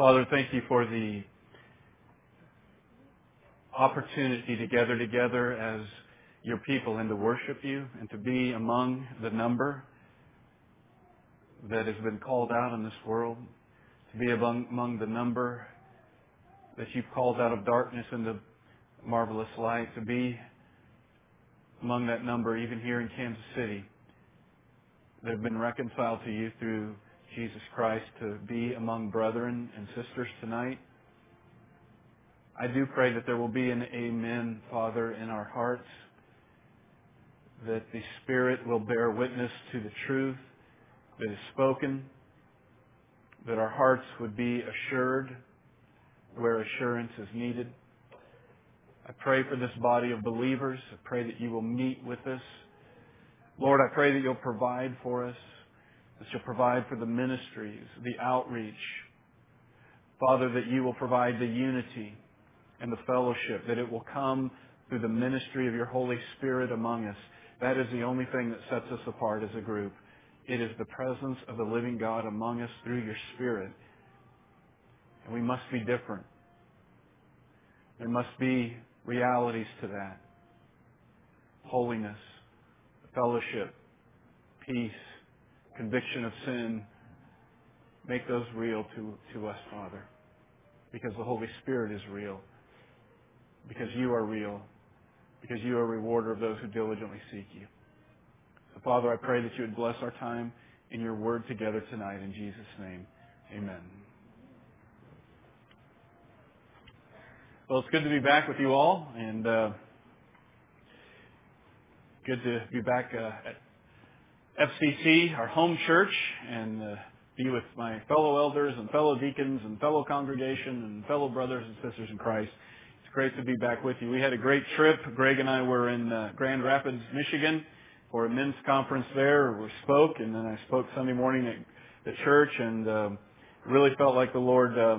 Father, thank you for the opportunity to gather together as your people and to worship you and to be among the number that has been called out in this world, to be among, among the number that you've called out of darkness into marvelous light, to be among that number even here in Kansas City that have been reconciled to you through Jesus Christ, to be among brethren and sisters tonight. I do pray that there will be an amen, Father, in our hearts, that the Spirit will bear witness to the truth that is spoken, that our hearts would be assured where assurance is needed. I pray for this body of believers. I pray that you will meet with us. Lord, I pray that you'll provide for us, that you'll provide for the ministries, the outreach. Father, that you will provide the unity and the fellowship, that it will come through the ministry of your Holy Spirit among us. That is the only thing that sets us apart as a group. It is the presence of the living God among us through your Spirit. And we must be different. There must be realities to that. Holiness, fellowship, peace, conviction of sin. Make those real to, to us, Father. Because the Holy Spirit is real. Because you are real. Because you are a rewarder of those who diligently seek you. So, Father, I pray that you would bless our time in your word together tonight. In Jesus' name, amen. Well, it's good to be back with you all, and uh, good to be back uh, at FCC, our home church, and uh, be with my fellow elders and fellow deacons and fellow congregation and fellow brothers and sisters in Christ. It's great to be back with you. We had a great trip. Greg and I were in uh, Grand Rapids, Michigan for a men's conference there. We spoke, and then I spoke Sunday morning at the church, and uh, really felt like the Lord, uh,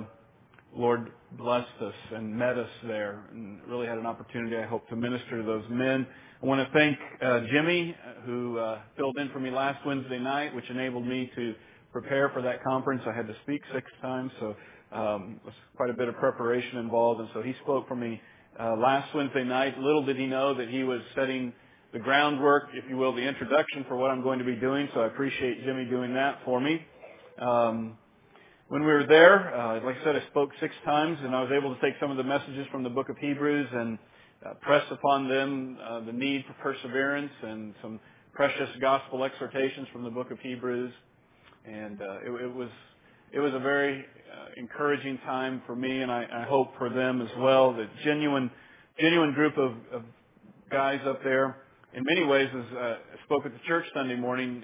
Lord blessed us and met us there, and really had an opportunity, I hope, to minister to those men. I want to thank uh, Jimmy, who uh, filled in for me last Wednesday night, which enabled me to prepare for that conference. I had to speak six times, so um, was quite a bit of preparation involved, and so he spoke for me uh, last Wednesday night. Little did he know that he was setting the groundwork, if you will, the introduction for what I'm going to be doing. So I appreciate Jimmy doing that for me. Um, when we were there, uh, like I said, I spoke six times, and I was able to take some of the messages from the book of Hebrews and uh, press upon them uh, the need for perseverance and some precious gospel exhortations from the book of Hebrews. And uh, it, it was it was a very uh, encouraging time for me, and I, I hope for them as well. The genuine genuine group of, of guys up there in many ways, as uh, I spoke at the church Sunday morning,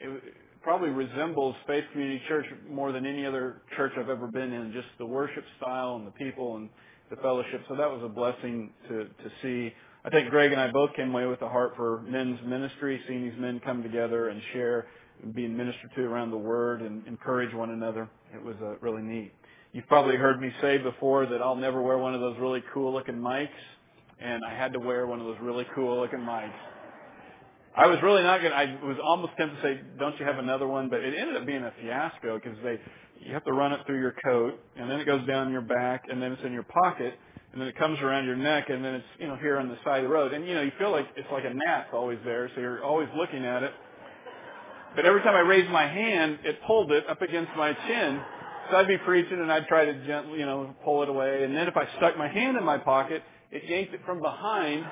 it probably resembles Faith Community Church more than any other church I've ever been in. Just the worship style and the people and the fellowship. So that was a blessing to to see. I think Greg and I both came away with a heart for men's ministry, seeing these men come together and share, and being ministered to around the Word and encourage one another. It was uh, really neat. You've probably heard me say before that I'll never wear one of those really cool looking mics and I had to wear one of those really cool looking mics. I was really not going to, I was almost tempted to say, don't you have another one? But it ended up being a fiasco because they, you have to run it through your coat and then it goes down your back and then it's in your pocket and then it comes around your neck and then it's, you know, here on the side of the road. And, you know, you feel like it's like a gnat's always there. So you're always looking at it. But every time I raised my hand, it pulled it up against my chin. So I'd be preaching and I'd try to gently, you know, pull it away. And then if I stuck my hand in my pocket, it yanked it from behind.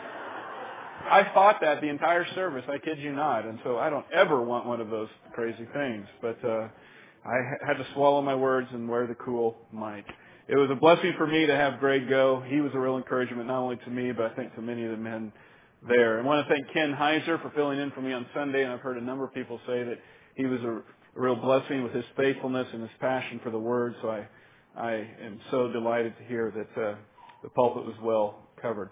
I fought that the entire service. I kid you not. And so I don't ever want one of those crazy things. But uh, I had to swallow my words and wear the cool mic. It was a blessing for me to have Greg go. He was a real encouragement not only to me, but I think to many of the men there. I want to thank Ken Heiser for filling in for me on Sunday, and I've heard a number of people say that he was a, real blessing with his faithfulness and his passion for the Word. So I, I am so delighted to hear that uh, the pulpit was well covered.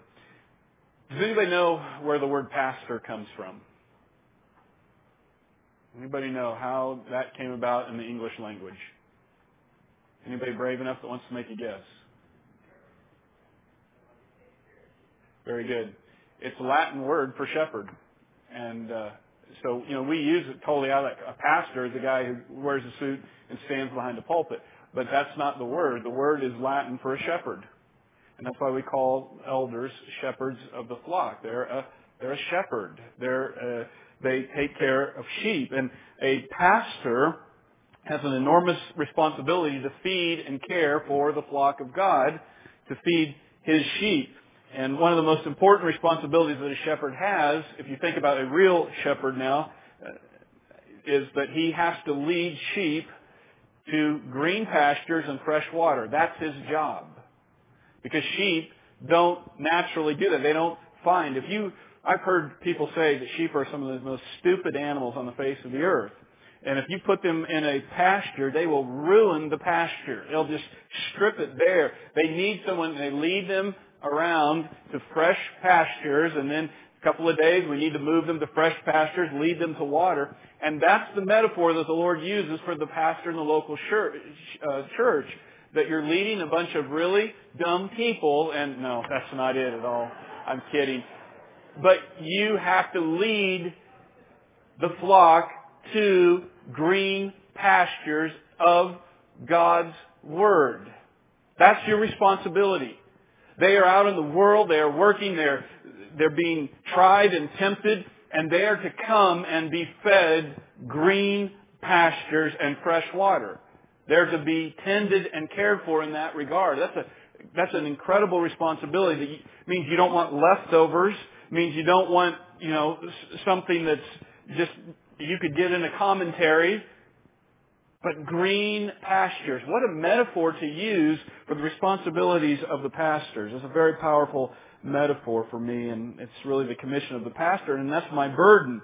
Does anybody know where the word pastor comes from? Anybody know how that came about in the English language? Anybody brave enough that wants to make a guess? Very good. It's a Latin word for shepherd. And uh, so, you know, we use it totally out. Like a pastor is a guy who wears a suit and stands behind a pulpit. but that's not the word. The word is Latin for a shepherd. And that's why we call elders shepherds of the flock. They're a, they're a shepherd. They're, uh, they take care of sheep. And a pastor has an enormous responsibility to feed and care for the flock of God, to feed his sheep. And one of the most important responsibilities that a shepherd has, if you think about a real shepherd now, uh, is that he has to lead sheep to green pastures and fresh water. That's his job. Because sheep don't naturally do that. They don't find. If you, I've heard people say that sheep are some of the most stupid animals on the face of the earth. And if you put them in a pasture, they will ruin the pasture. They'll just strip it bare. They need someone, they lead them around to fresh pastures and then a couple of days we need to move them to fresh pastures, lead them to water. And that's the metaphor that the Lord uses for the pastor in the local uh, church. That you're leading a bunch of really dumb people, and no, that's not it at all. I'm kidding. But you have to lead the flock to green pastures of God's Word. That's your responsibility. They are out in the world, they are working, they're, they're being tried and tempted, and they are to come and be fed green pastures and fresh water. They're to be tended and cared for in that regard. That's a that's an incredible responsibility. That means you don't want leftovers. Means you don't want you know something that's just you could get in a commentary. But green pastures. What a metaphor to use for the responsibilities of the pastors. It's a very powerful metaphor for me, and it's really the commission of the pastor, and that's my burden.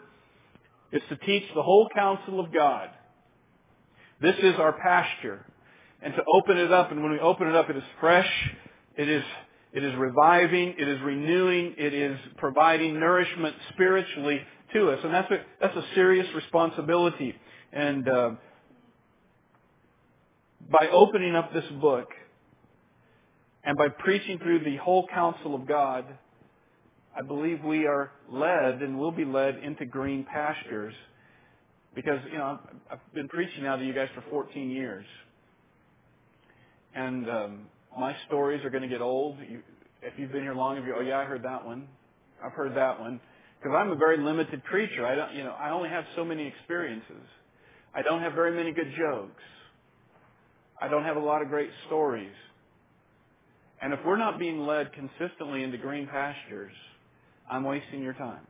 It's to teach the whole counsel of God. This is our pasture. And to open it up, and when we open it up, it is fresh, it is, it is reviving, it is renewing, it is providing nourishment spiritually to us. And that's a, that's a serious responsibility. And uh, by opening up this book, and by preaching through the whole counsel of God, I believe we are led and will be led into green pastures. Because, you know, I've been preaching now to you guys for 14 years. And um, my stories are going to get old. You, if you've been here long, you oh yeah, I heard that one. I've heard that one. Because I'm a very limited creature. I don't, you know, I only have so many experiences. I don't have very many good jokes. I don't have a lot of great stories. And if we're not being led consistently into green pastures, I'm wasting your time.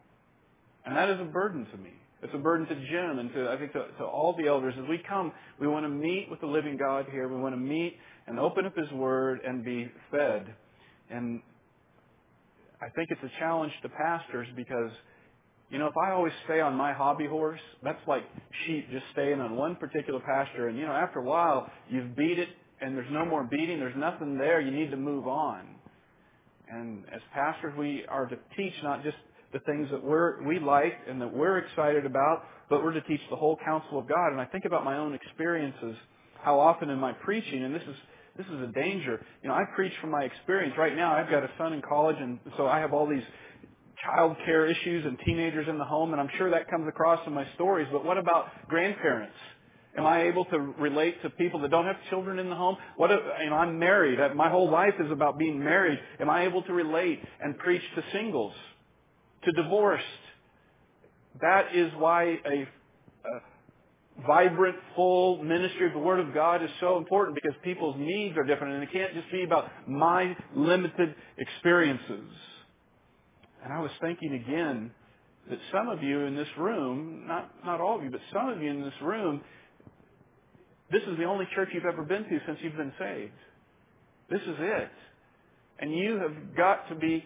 And that is a burden to me. It's a burden to Jim and to, I think, to, to all the elders. As we come, we want to meet with the living God here. We want to meet and open up His Word and be fed. And I think it's a challenge to pastors because, you know, if I always stay on my hobby horse, that's like sheep just staying on one particular pasture. And, you know, after a while, you've beat it and there's no more beating, there's nothing there, you need to move on. And as pastors, we are to teach not just the things that we're, we like and that we're excited about, but we're to teach the whole counsel of God. And I think about my own experiences, how often in my preaching, and this is, this is a danger. You know, I preach from my experience. Right now, I've got a son in college, and so I have all these child care issues and teenagers in the home, and I'm sure that comes across in my stories. But what about grandparents? Am I able to relate to people that don't have children in the home? What if, you know, I'm married. My whole life is about being married. Am I able to relate and preach to singles, to divorced? That is why a, a vibrant, full ministry of the Word of God is so important because people's needs are different and it can't just be about my limited experiences. And I was thinking again that some of you in this room, not, not all of you, but some of you in this room, this is the only church you've ever been to since you've been saved. This is it. And you have got to be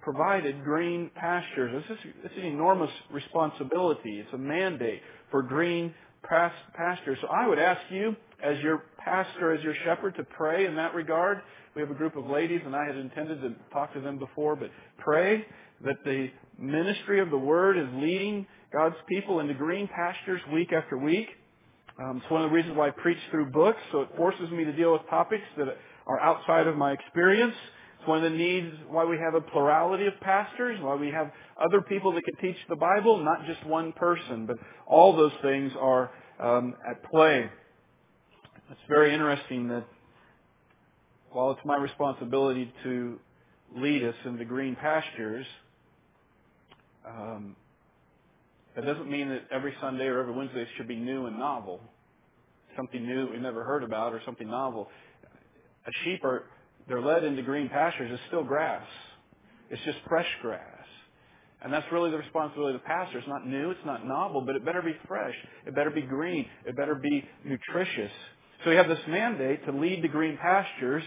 provided green pastures. This is, this is an enormous responsibility. It's a mandate for green pastures. So I would ask you, as your pastor, as your shepherd, to pray in that regard. We have a group of ladies, and I had intended to talk to them before, but pray that the ministry of the Word is leading God's people into green pastures week after week. Um, it's one of the reasons why I preach through books, so it forces me to deal with topics that are outside of my experience. It's one of the needs why we have a plurality of pastors, why we have other people that can teach the Bible, not just one person. But all those things are um, at play. It's very interesting that while it's my responsibility to lead us into green pastures, um, that doesn't mean that every Sunday or every Wednesday should be new and novel. Something new we never heard about or something novel. A sheep are they're led into green pastures. It's still grass. It's just fresh grass. And that's really the responsibility of the pastor. It's not new, it's not novel, but it better be fresh. It better be green. It better be nutritious. So we have this mandate to lead to green pastures,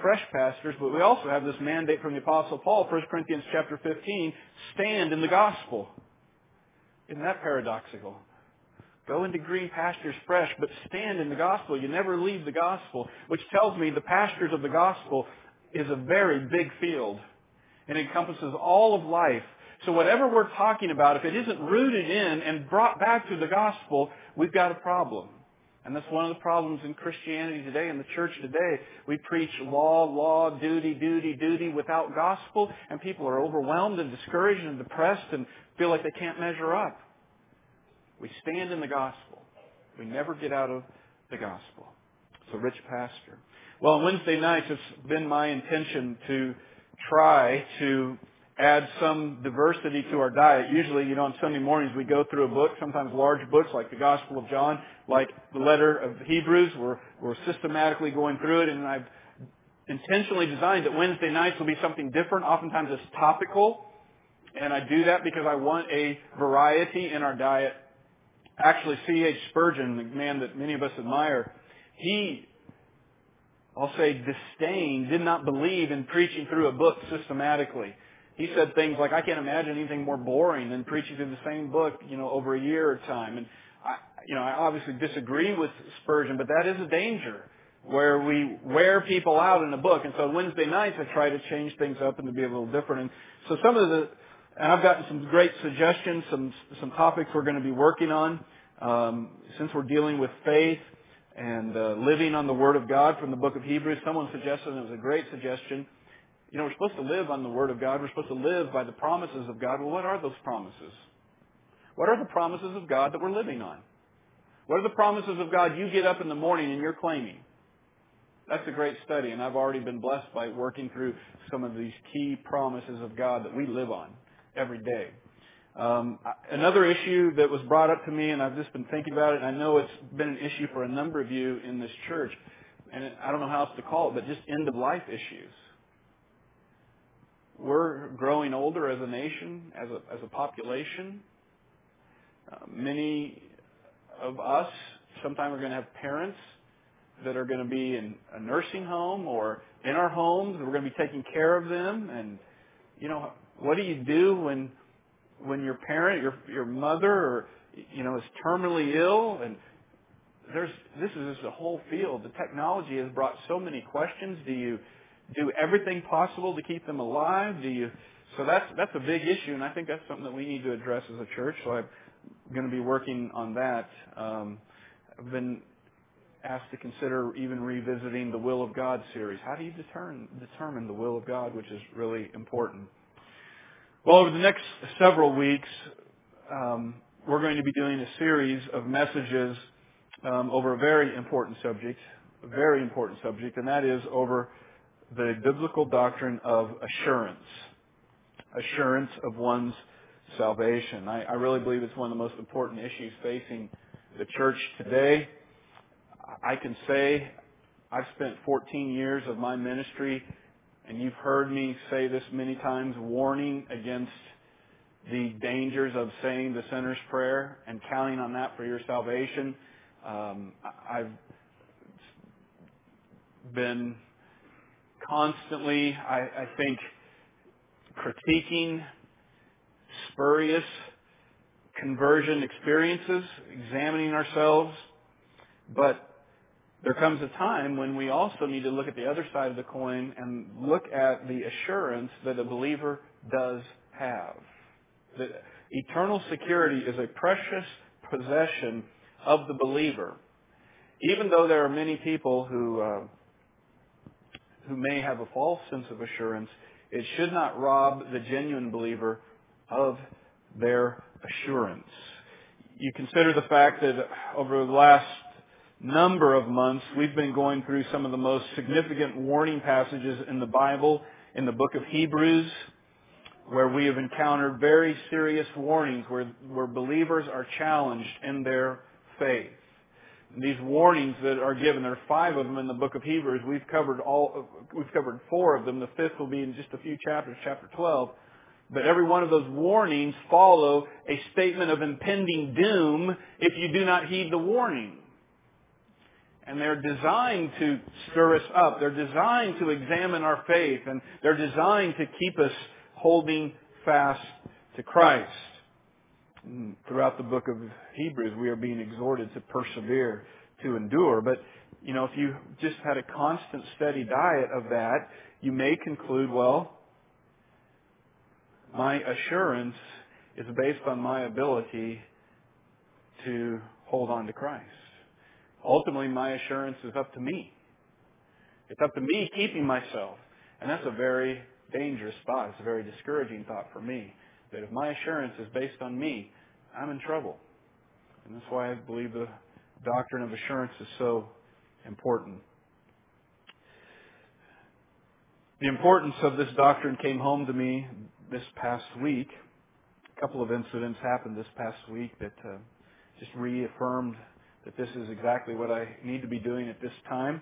fresh pastures, but we also have this mandate from the Apostle Paul, 1 Corinthians chapter 15, stand in the gospel. Isn't that paradoxical? Go into green pastures fresh, but stand in the gospel. You never leave the gospel, which tells me the pastures of the gospel is a very big field. and encompasses all of life. So whatever we're talking about, if it isn't rooted in and brought back to the gospel, we've got a problem. And that's one of the problems in Christianity today, in the church today. We preach law, law, duty, duty, duty without gospel, and people are overwhelmed and discouraged and depressed and feel like they can't measure up. We stand in the gospel. We never get out of the gospel. It's a rich pastor. Well, on Wednesday nights, it's been my intention to try to add some diversity to our diet. Usually, you know, on Sunday mornings we go through a book, sometimes large books like the Gospel of John, like the letter of Hebrews. We're, we're systematically going through it and I've intentionally designed that Wednesday nights will be something different. Oftentimes it's topical. And I do that because I want a variety in our diet. Actually, C.H. Spurgeon, the man that many of us admire, he I'll say disdain, did not believe in preaching through a book systematically. He said things like, I can't imagine anything more boring than preaching through the same book, you know, over a year at time. And I, you know, I obviously disagree with Spurgeon, but that is a danger where we wear people out in a book. And so Wednesday nights I try to change things up and to be a little different. And so some of the, and I've gotten some great suggestions, some, some topics we're going to be working on. Um, since we're dealing with faith, and uh, living on the Word of God from the book of Hebrews. Someone suggested, and it was a great suggestion, you know, we're supposed to live on the Word of God. We're supposed to live by the promises of God. Well, what are those promises? What are the promises of God that we're living on? What are the promises of God you get up in the morning and you're claiming? That's a great study, and I've already been blessed by working through some of these key promises of God that we live on every day. Um, another issue that was brought up to me, and I've just been thinking about it, and I know it's been an issue for a number of you in this church, and I don't know how else to call it, but just end of life issues. We're growing older as a nation, as a, as a population. Uh, many of us sometime we're going to have parents that are going to be in a nursing home or in our homes. We're going to be taking care of them. And, you know, what do you do when when your parent, your your mother, or you know, is terminally ill, and there's this is just a whole field. The technology has brought so many questions. Do you do everything possible to keep them alive? Do you? So that's that's a big issue, and I think that's something that we need to address as a church. So I'm going to be working on that. Um, I've been asked to consider even revisiting the Will of God series. How do you determine determine the will of God, which is really important. Well, over the next several weeks, um, we're going to be doing a series of messages um, over a very important subject, a very important subject, and that is over the biblical doctrine of assurance, assurance of one's salvation. I, I really believe it's one of the most important issues facing the church today. I can say I've spent 14 years of my ministry and you've heard me say this many times, warning against the dangers of saying the sinner's prayer and counting on that for your salvation. Um, I've been constantly, I, I think, critiquing spurious conversion experiences, examining ourselves, but there comes a time when we also need to look at the other side of the coin and look at the assurance that a believer does have. That eternal security is a precious possession of the believer. Even though there are many people who uh, who may have a false sense of assurance, it should not rob the genuine believer of their assurance. You consider the fact that over the last number of months, we've been going through some of the most significant warning passages in the Bible, in the book of Hebrews, where we have encountered very serious warnings where, where believers are challenged in their faith. These warnings that are given, there are five of them in the book of Hebrews. We've covered all, we've covered four of them. The fifth will be in just a few chapters, chapter 12. But every one of those warnings follow a statement of impending doom if you do not heed the warning. And they're designed to stir us up. They're designed to examine our faith. And they're designed to keep us holding fast to Christ. And throughout the book of Hebrews, we are being exhorted to persevere, to endure. But, you know, if you just had a constant, steady diet of that, you may conclude, well, my assurance is based on my ability to hold on to Christ. Ultimately, my assurance is up to me. It's up to me keeping myself. And that's a very dangerous thought. It's a very discouraging thought for me. That if my assurance is based on me, I'm in trouble. And that's why I believe the doctrine of assurance is so important. The importance of this doctrine came home to me this past week. A couple of incidents happened this past week that uh, just reaffirmed that this is exactly what I need to be doing at this time.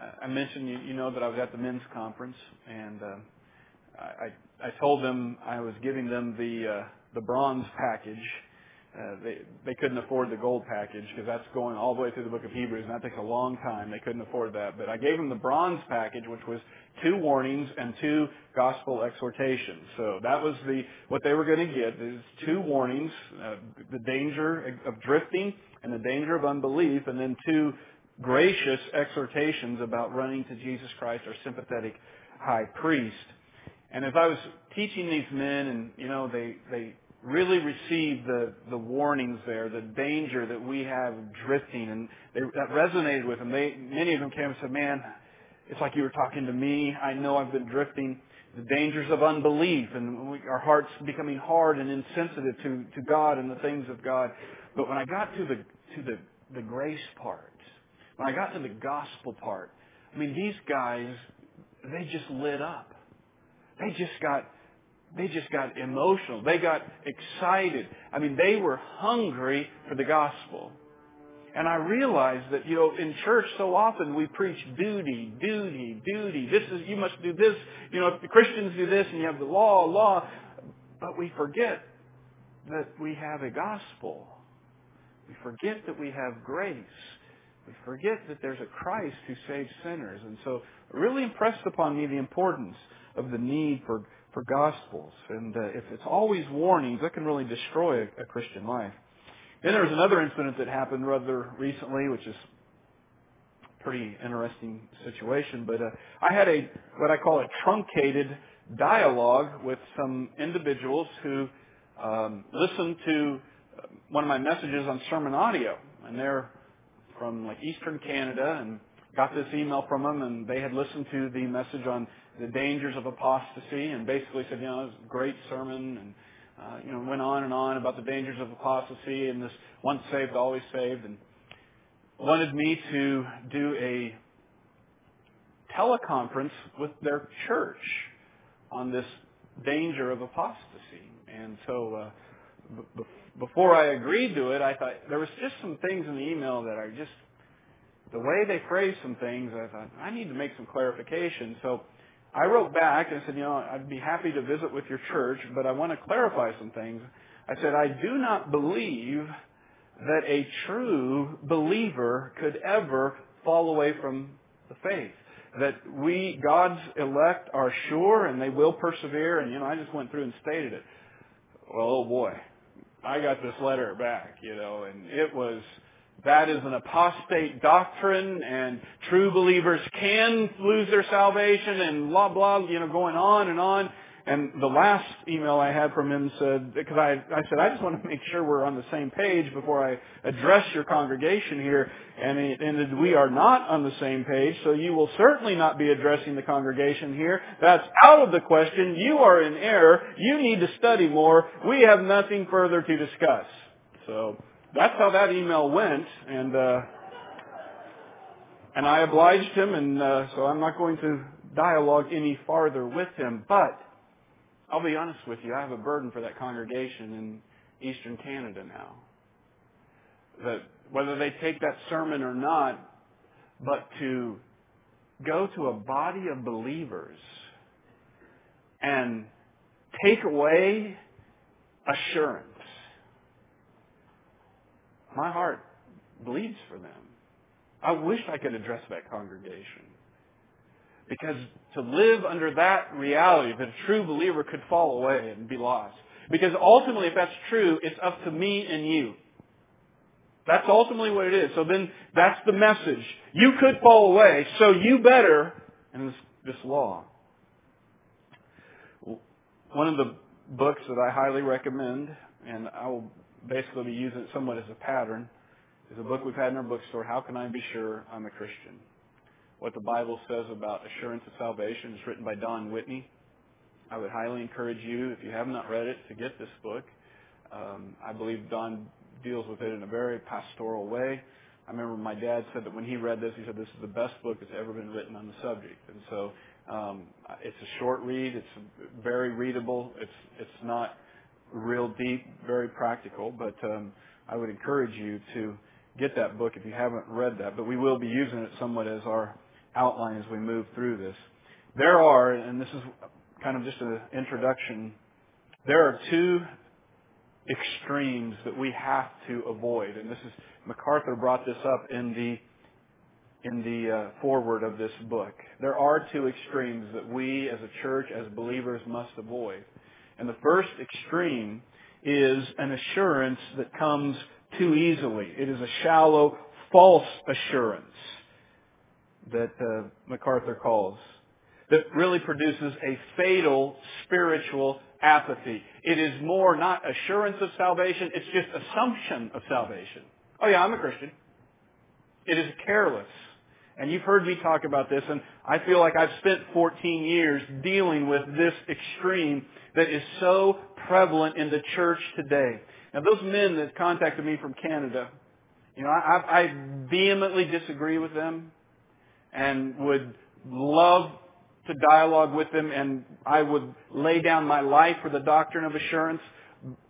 Uh, I mentioned, you, you know, that I was at the men's conference, and uh, I, I told them I was giving them the uh, the bronze package. Uh, they they couldn't afford the gold package because that's going all the way through the book of Hebrews, and that takes a long time. They couldn't afford that, but I gave them the bronze package, which was two warnings and two gospel exhortations. So that was the what they were going to get is two warnings: uh, the danger of drifting and the danger of unbelief, and then two gracious exhortations about running to Jesus Christ, our sympathetic high priest. And as I was teaching these men, and you know, they they really received the the warnings there, the danger that we have drifting, and they, that resonated with them. They many of them came and said, "Man, it's like you were talking to me. I know I've been drifting." The dangers of unbelief and we, our hearts becoming hard and insensitive to to God and the things of God. But when I got to the to the the grace part, when I got to the gospel part, I mean, these guys, they just lit up. They just got they just got emotional. They got excited. I mean, they were hungry for the gospel. And I realized that, you know, in church so often we preach duty, duty, duty. This is, you must do this. You know, if the Christians do this and you have the law, law. But we forget that we have a gospel. We forget that we have grace. We forget that there's a Christ who saves sinners. And so it really impressed upon me the importance of the need for, for gospels. And uh, if it's always warnings, that can really destroy a, a Christian life. Then there was another incident that happened rather recently, which is pretty interesting situation. But uh, I had a what I call a truncated dialogue with some individuals who um, listened to one of my messages on SermonAudio, and they're from like Eastern Canada, and got this email from them, and they had listened to the message on the dangers of apostasy, and basically said, you know, it was a great sermon, and uh, you know, went on and on about the dangers of apostasy and this once saved, always saved, and wanted me to do a teleconference with their church on this danger of apostasy. And so, uh, b- before I agreed to it, I thought there was just some things in the email that are just the way they phrased some things, I thought I need to make some clarification. So I wrote back and said, you know, I'd be happy to visit with your church, but I want to clarify some things. I said, I do not believe that a true believer could ever fall away from the faith. That we, God's elect, are sure and they will persevere. And, you know, I just went through and stated it. Well, oh boy, I got this letter back, you know, and it was, that is an apostate doctrine and true believers can lose their salvation and blah, blah, you know, going on and on. And the last email I had from him said, because I, I said, I just want to make sure we're on the same page before I address your congregation here. And, it, and we are not on the same page, so you will certainly not be addressing the congregation here. That's out of the question. You are in error. You need to study more. We have nothing further to discuss. So that's how that email went. And, uh, And I obliged him, and uh, so I'm not going to dialogue any farther with him. But I'll be honest with you, I have a burden for that congregation in Eastern Canada now. That whether they take that sermon or not, but to go to a body of believers and take away assurance. My heart bleeds for them. I wish I could address that congregation. Because to live under that reality that a true believer could fall away and be lost. Because ultimately, if that's true, it's up to me and you. That's ultimately what it is. So then that's the message. You could fall away, so you better, and this, this law. One of the books that I highly recommend, and I will basically be using it somewhat as a pattern, is a book we've had in our bookstore, How Can I Be Sure I'm a Christian? What the Bible says about assurance of salvation. It's written by Don Whitney. I would highly encourage you, if you have not read it, to get this book. Um, I believe Don deals with it in a very pastoral way. I remember my dad said that when he read this, he said this is the best book that's ever been written on the subject. And so um, it's a short read. It's very readable. It's it's not real deep, very practical. But um, I would encourage you to get that book if you haven't read that. But we will be using it somewhat as our outline as we move through this. There are, and this is kind of just an introduction. There are two extremes that we have to avoid, and this is MacArthur brought this up in the in the uh, foreword of this book. There are two extremes that we as a church, as believers, must avoid. And the first extreme is an assurance that comes too easily. It is a shallow, false assurance that uh, MacArthur calls that really produces a fatal spiritual apathy. It is more not assurance of salvation, it's just assumption of salvation. Oh yeah, I'm a Christian. It is careless. And you've heard me talk about this, and I feel like I've spent 14 years dealing with this extreme that is so prevalent in the church today. Now, those men that contacted me from Canada, you know, I, I vehemently disagree with them and would love to dialogue with them, and I would lay down my life for the doctrine of assurance.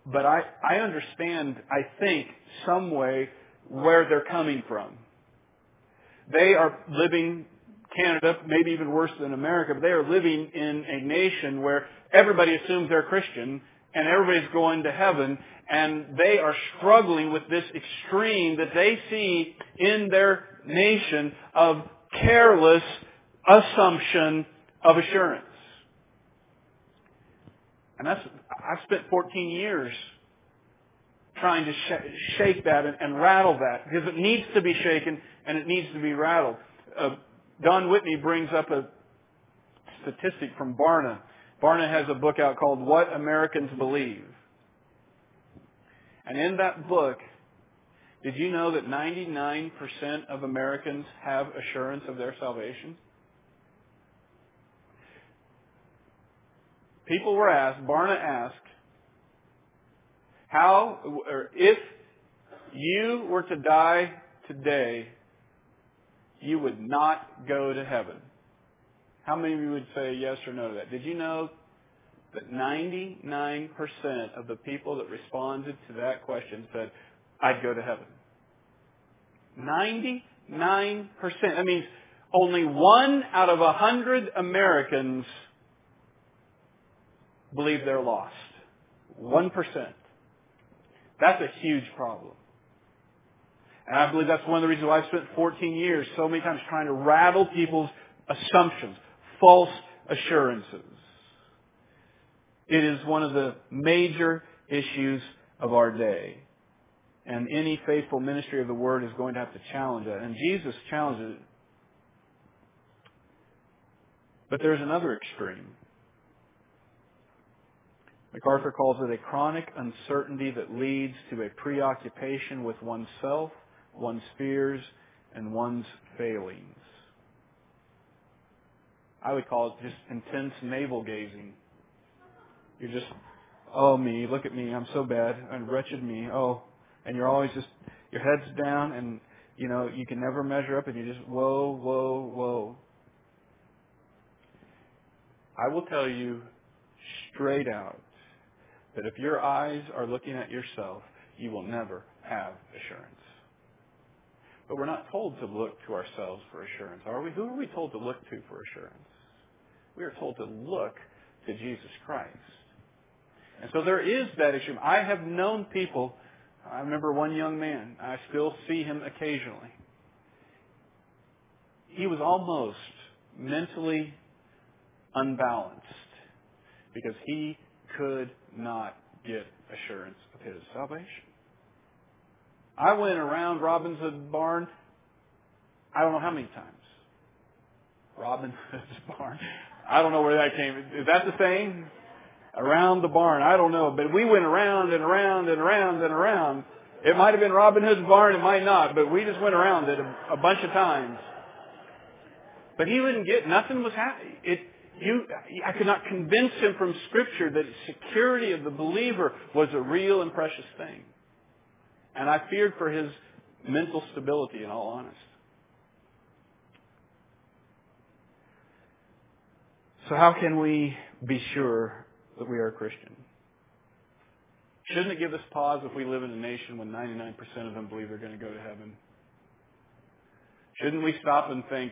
But I, I understand, I think, some way where they're coming from. They are living Canada, maybe even worse than America, but they are living in a nation where everybody assumes they're Christian and everybody's going to heaven and they are struggling with this extreme that they see in their nation of careless assumption of assurance. And that's, I've spent 14 years trying to sh- shake that and, and, rattle that because it needs to be shaken and it needs to be rattled. Uh, Don Whitney brings up a statistic from Barna. Barna has a book out called What Americans Believe. And in that book, did you know that 99% of Americans have assurance of their salvation? People were asked, Barna asked, how, or if you were to die today, you would not go to heaven. How many of you would say yes or no to that? Did you know that 99% of the people that responded to that question said, I'd go to heaven? 99%. That means only one out of a hundred Americans believe they're lost. 1%. That's a huge problem. And I believe that's one of the reasons why I've spent 14 years so many times trying to rattle people's assumptions, false assurances. It is one of the major issues of our day. And any faithful ministry of the Word is going to have to challenge that. And Jesus challenges it. But there's another extreme. MacArthur calls it a chronic uncertainty that leads to a preoccupation with oneself, one's fears, and one's failings. I would call it just intense navel gazing. You're just, oh me, look at me, I'm so bad, and wretched me, oh, and you're always just, your head's down, and you know, you can never measure up and you just, whoa, whoa, whoa. I will tell you straight out that if your eyes are looking at yourself, you will never have assurance. But we're not told to look to ourselves for assurance, are we? Who are we told to look to for assurance? We are told to look to Jesus Christ. And so there is that issue. I have known people, I remember one young man, I still see him occasionally. He was almost mentally unbalanced because he could not get assurance of his salvation. I went around Robin Barn, I don't know how many times. Robin Barn. I don't know where that came. Is that the same? Around the barn. I don't know. But we went around and around and around and around. It might have been Robin Hood's barn, it might not, but we just went around it a, a bunch of times. But he wouldn't get, nothing was happening. It, you, I could not convince him from Scripture that security of the believer was a real and precious thing. And I feared for his mental stability, in all honesty. So how can we be sure that we are Christian? Shouldn't it give us pause if we live in a nation when 99% of them believe they're going to go to heaven? Shouldn't we stop and think,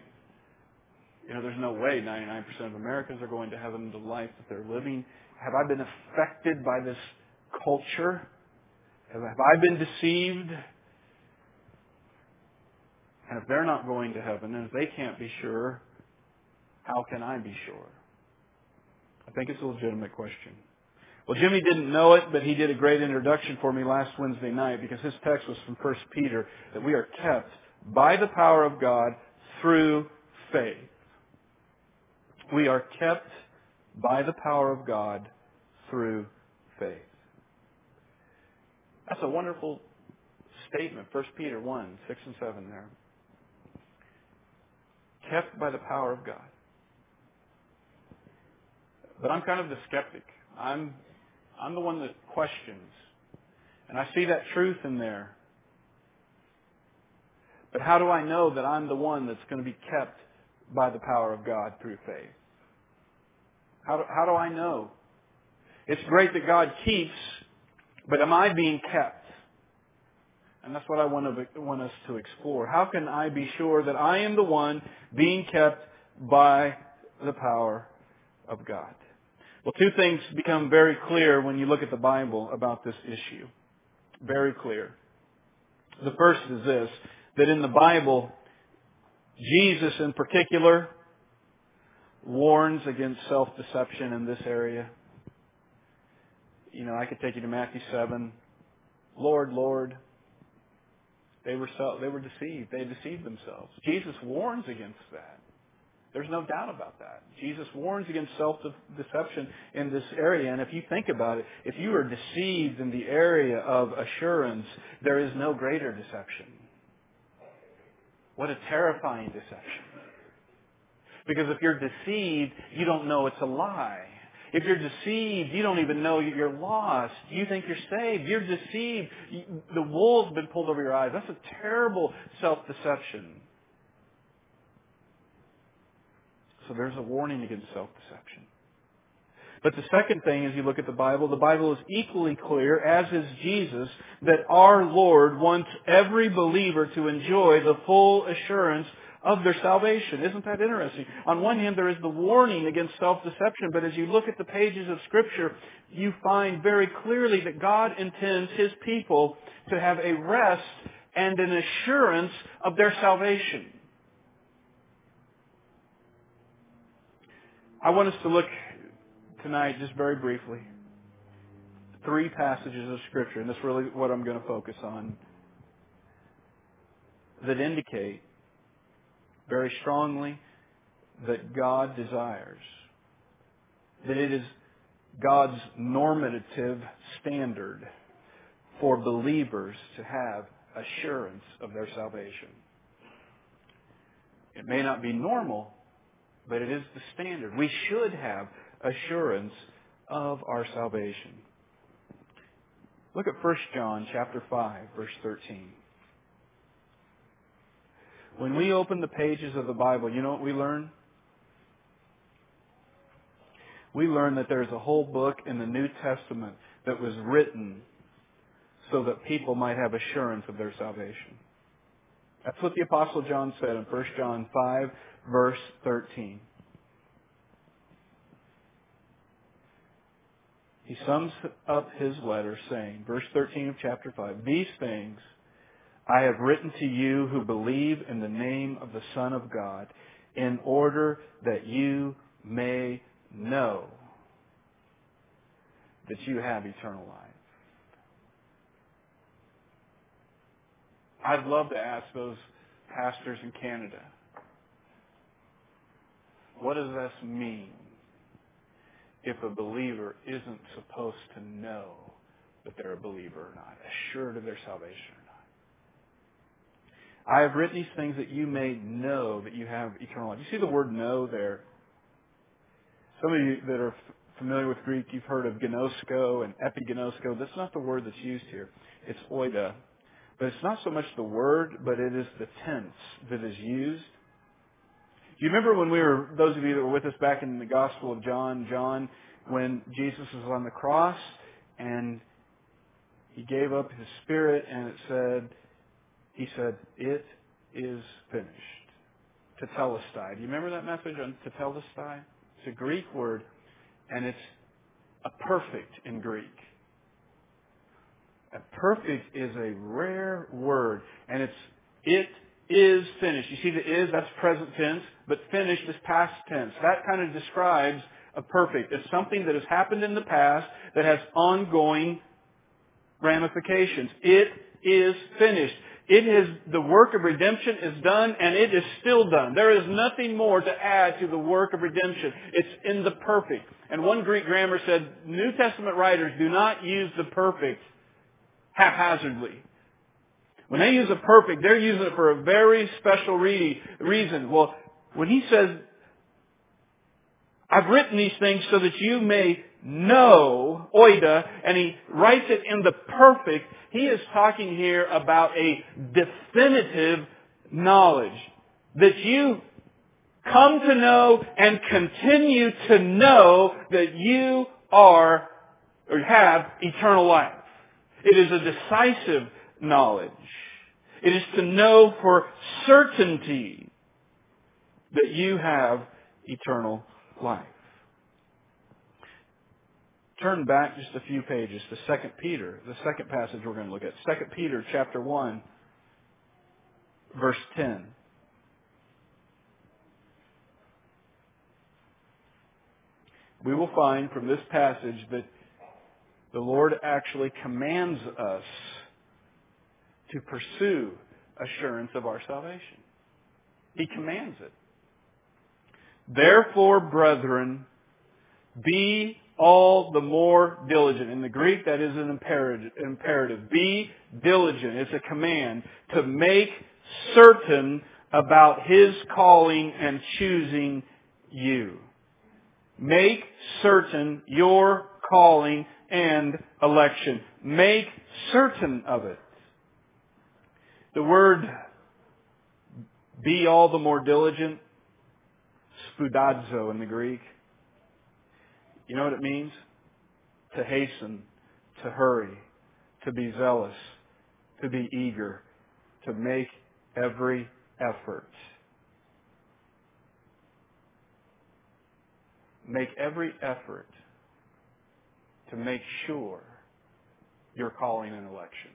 you know, there's no way 99% of Americans are going to heaven the life that they're living. Have I been affected by this culture? Have I been deceived? And if they're not going to heaven, and if they can't be sure, how can I be sure? I think it's a legitimate question. Well, Jimmy didn't know it, but he did a great introduction for me last Wednesday night because his text was from 1 Peter that we are kept by the power of God through faith. We are kept by the power of God through faith. That's a wonderful statement. 1 Peter 1, 6 and 7 there. Kept by the power of God. But I'm kind of the skeptic. I'm, I'm the one that questions. And I see that truth in there. But how do I know that I'm the one that's going to be kept by the power of God through faith? How do, how do I know? It's great that God keeps, but am I being kept? And that's what I want, to, want us to explore. How can I be sure that I am the one being kept by the power of God? Well, two things become very clear when you look at the Bible about this issue. Very clear. The first is this, that in the Bible, Jesus in particular warns against self-deception in this area. You know, I could take you to Matthew 7. Lord, Lord, they were, they were deceived. They deceived themselves. Jesus warns against that. There's no doubt about that. Jesus warns against self-deception in this area. And if you think about it, if you are deceived in the area of assurance, there is no greater deception. What a terrifying deception. Because if you're deceived, you don't know it's a lie. If you're deceived, you don't even know you're lost. You think you're saved. You're deceived. The wool's been pulled over your eyes. That's a terrible self-deception. So there's a warning against self-deception. But the second thing, as you look at the Bible, the Bible is equally clear, as is Jesus, that our Lord wants every believer to enjoy the full assurance of their salvation. Isn't that interesting? On one hand, there is the warning against self-deception, but as you look at the pages of Scripture, you find very clearly that God intends His people to have a rest and an assurance of their salvation. I want us to look tonight, just very briefly, three passages of Scripture, and that's really what I'm going to focus on, that indicate very strongly that God desires, that it is God's normative standard for believers to have assurance of their salvation. It may not be normal, but it is the standard. We should have assurance of our salvation. Look at 1 John chapter 5 verse 13. When we open the pages of the Bible, you know what we learn? We learn that there's a whole book in the New Testament that was written so that people might have assurance of their salvation. That's what the Apostle John said in 1 John 5, verse 13. He sums up his letter saying, verse 13 of chapter 5, These things I have written to you who believe in the name of the Son of God, in order that you may know that you have eternal life. I'd love to ask those pastors in Canada, what does this mean if a believer isn't supposed to know that they're a believer or not, assured of their salvation or not? I have written these things that you may know that you have eternal life. You see the word know there? Some of you that are familiar with Greek, you've heard of gnosko and epignosko. That's not the word that's used here. It's oida. But it's not so much the word, but it is the tense that is used. Do you remember when we were, those of you that were with us back in the Gospel of John, John, when Jesus was on the cross and he gave up his spirit and it said, he said, it is finished. Tetelestai. Do you remember that message on tetelestai? It's a Greek word and it's a perfect in Greek. A perfect is a rare word, and it's it is finished. You see the is, that's present tense, but finished is past tense. That kind of describes a perfect. It's something that has happened in the past that has ongoing ramifications. It is finished. It is, the work of redemption is done and it is still done. There is nothing more to add to the work of redemption. It's in the perfect. And one Greek grammar said, New Testament writers do not use the perfect haphazardly. When they use a perfect, they're using it for a very special reason. Well, when he says, I've written these things so that you may know, oida, and he writes it in the perfect, he is talking here about a definitive knowledge. That you come to know and continue to know that you are or have eternal life. It is a decisive knowledge. It is to know for certainty that you have eternal life. Turn back just a few pages to 2 Peter, the second passage we're going to look at. 2 Peter chapter 1, verse 10. We will find from this passage that the Lord actually commands us to pursue assurance of our salvation. He commands it. Therefore, brethren, be all the more diligent. In the Greek, that is an imperative. Be diligent. It's a command to make certain about His calling and choosing you. Make certain your calling and election. Make certain of it. The word be all the more diligent, spoudazo in the Greek. You know what it means? To hasten, to hurry, to be zealous, to be eager, to make every effort. Make every effort to make sure your calling and election.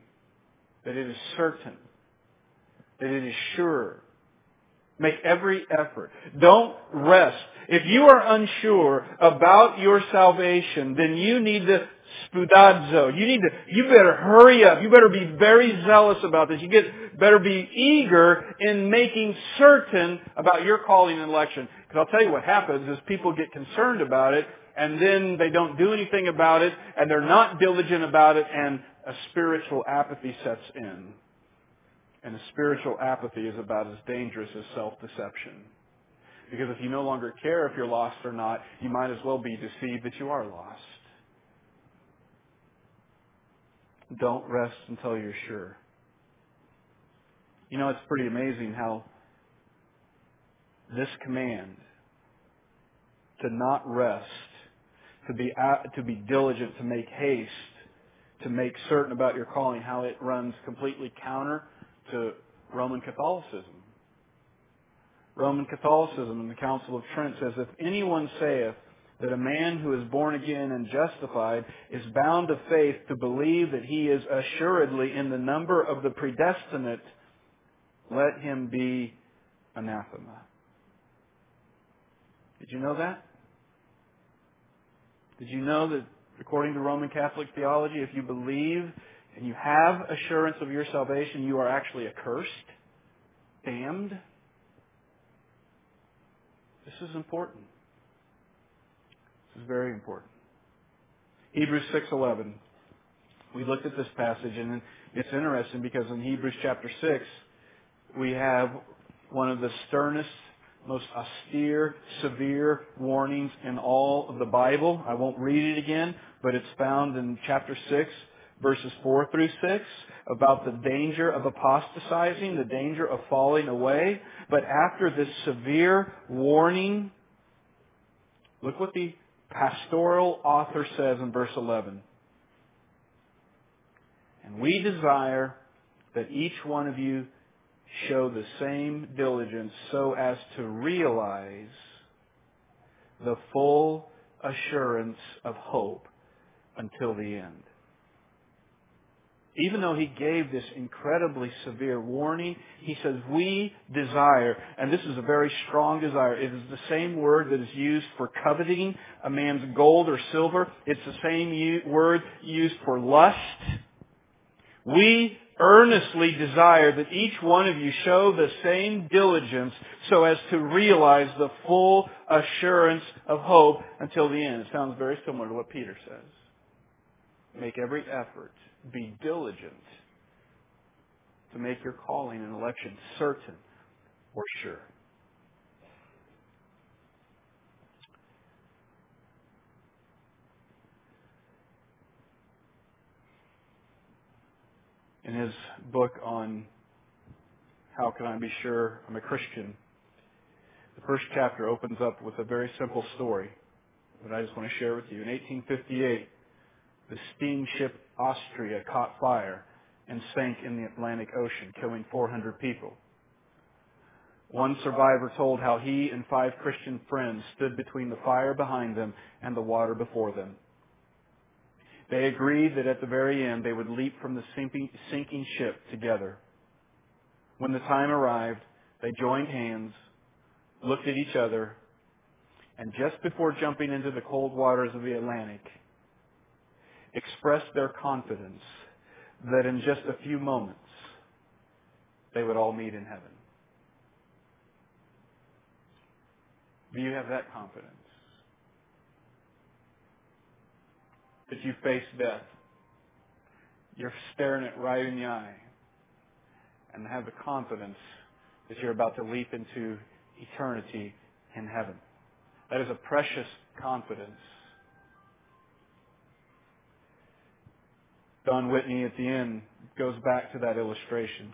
That it is certain. That it is sure. Make every effort. Don't rest. If you are unsure about your salvation, then you need to spoudazo. You need to, you better hurry up. You better be very zealous about this. You get, better be eager in making certain about your calling and election. Because I'll tell you what happens is people get concerned about it and then they don't do anything about it, and they're not diligent about it, and a spiritual apathy sets in. And a spiritual apathy is about as dangerous as self-deception. Because if you no longer care if you're lost or not, you might as well be deceived that you are lost. Don't rest until you're sure. You know, it's pretty amazing how this command to not rest, to be, to be diligent, to make haste, to make certain about your calling, how it runs completely counter to Roman Catholicism. Roman Catholicism in the Council of Trent says, If anyone saith that a man who is born again and justified is bound of faith to believe that he is assuredly in the number of the predestinate, let him be anathema. Did you know that? Did you know that according to Roman Catholic theology, if you believe and you have assurance of your salvation, you are actually accursed, damned? This is important. This is very important. Hebrews 6:11. We looked at this passage and it's interesting because in Hebrews chapter 6 we have one of the sternest, most austere, severe warnings in all of the Bible. I won't read it again, but it's found in chapter 6 verses 4 through 6 about the danger of apostatizing, the danger of falling away. But after this severe warning, look what the pastoral author says in verse 11. And we desire that each one of you show the same diligence so as to realize the full assurance of hope until the end even though he gave this incredibly severe warning, he says, we desire, and this is a very strong desire. It is the same word that is used for coveting a man's gold or silver. It's the same word used for lust. We earnestly desire that each one of you show the same diligence so as to realize the full assurance of hope until the end. It sounds very similar to what Peter says. Make every effort be diligent to make your calling and election certain or sure. In his book on how can I be sure I'm a Christian, the first chapter opens up with a very simple story that I just want to share with you. In 1858, the steamship Austria caught fire and sank in the Atlantic Ocean, killing 400 people. One survivor told how he and five Christian friends stood between the fire behind them and the water before them. They agreed that at the very end they would leap from the sinking, ship together. When the time arrived, they joined hands, looked at each other, and just before jumping into the cold waters of the Atlantic, expressed their confidence that in just a few moments they would all meet in heaven. Do you have that confidence? That you face death. You're staring it right in the eye. And have the confidence that you're about to leap into eternity in heaven. That is a precious confidence. Don Whitney at the end goes back to that illustration.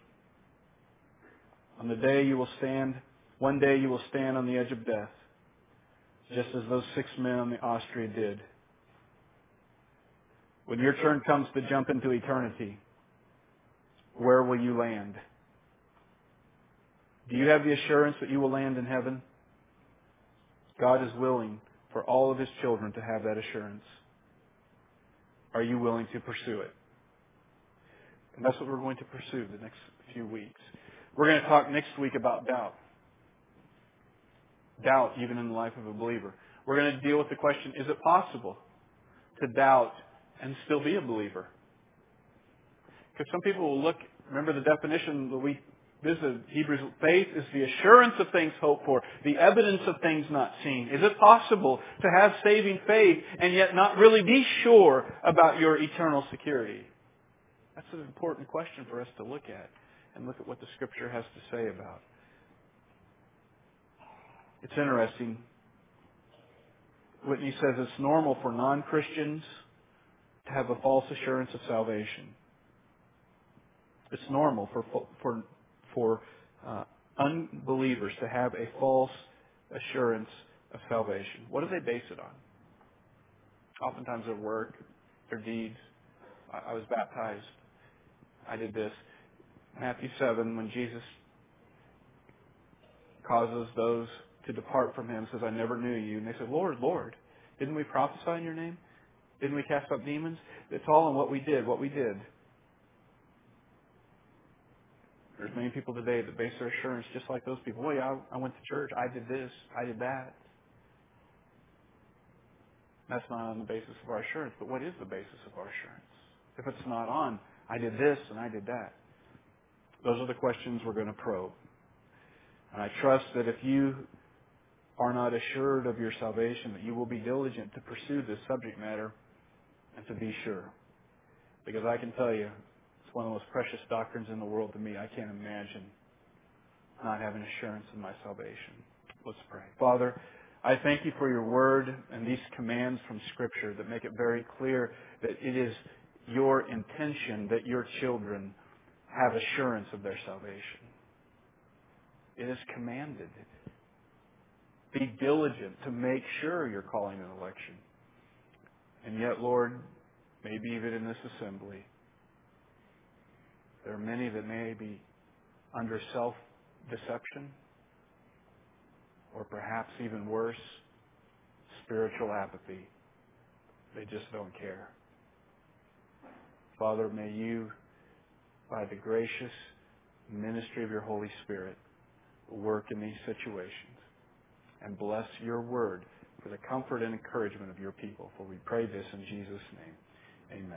On the day you will stand, one day you will stand on the edge of death, just as those six men on the Austria did. When your turn comes to jump into eternity, where will you land? Do you have the assurance that you will land in heaven? God is willing for all of His children to have that assurance. Are you willing to pursue it? And that's what we're going to pursue the next few weeks. We're going to talk next week about doubt. Doubt, even in the life of a believer. We're going to deal with the question, is it possible to doubt and still be a believer? Because some people will look, remember the definition that we visited, Hebrews, faith is the assurance of things hoped for, the evidence of things not seen. Is it possible to have saving faith and yet not really be sure about your eternal security? That's an important question for us to look at and look at what the Scripture has to say about. It's interesting. Whitney says it's normal for non-Christians to have a false assurance of salvation. It's normal for for for uh, unbelievers to have a false assurance of salvation? What do they base it on? Oftentimes their work, their deeds. I, I was baptized. I did this. Matthew 7, when Jesus causes those to depart from him, says, I never knew you. And they said, Lord, Lord, didn't we prophesy in your name? Didn't we cast out demons? It's all in what we did, what we did. There's many people today that base their assurance just like those people. Well, yeah, I, went to church. I did this. I did that. That's not on the basis of our assurance. But what is the basis of our assurance? If it's not on, I did this and I did that. Those are the questions we're going to probe. And I trust that if you are not assured of your salvation, that you will be diligent to pursue this subject matter and to be sure. Because I can tell you, one of the most precious doctrines in the world to me. I can't imagine not having assurance of my salvation. Let's pray. Father, I thank you for your word and these commands from Scripture that make it very clear that it is your intention that your children have assurance of their salvation. It is commanded. Be diligent to make sure you're calling an election. And yet, Lord, maybe even in this assembly, there are many that may be under self-deception or perhaps even worse, spiritual apathy. They just don't care. Father, may you, by the gracious ministry of your Holy Spirit, work in these situations and bless your word for the comfort and encouragement of your people. For we pray this in Jesus' name. Amen.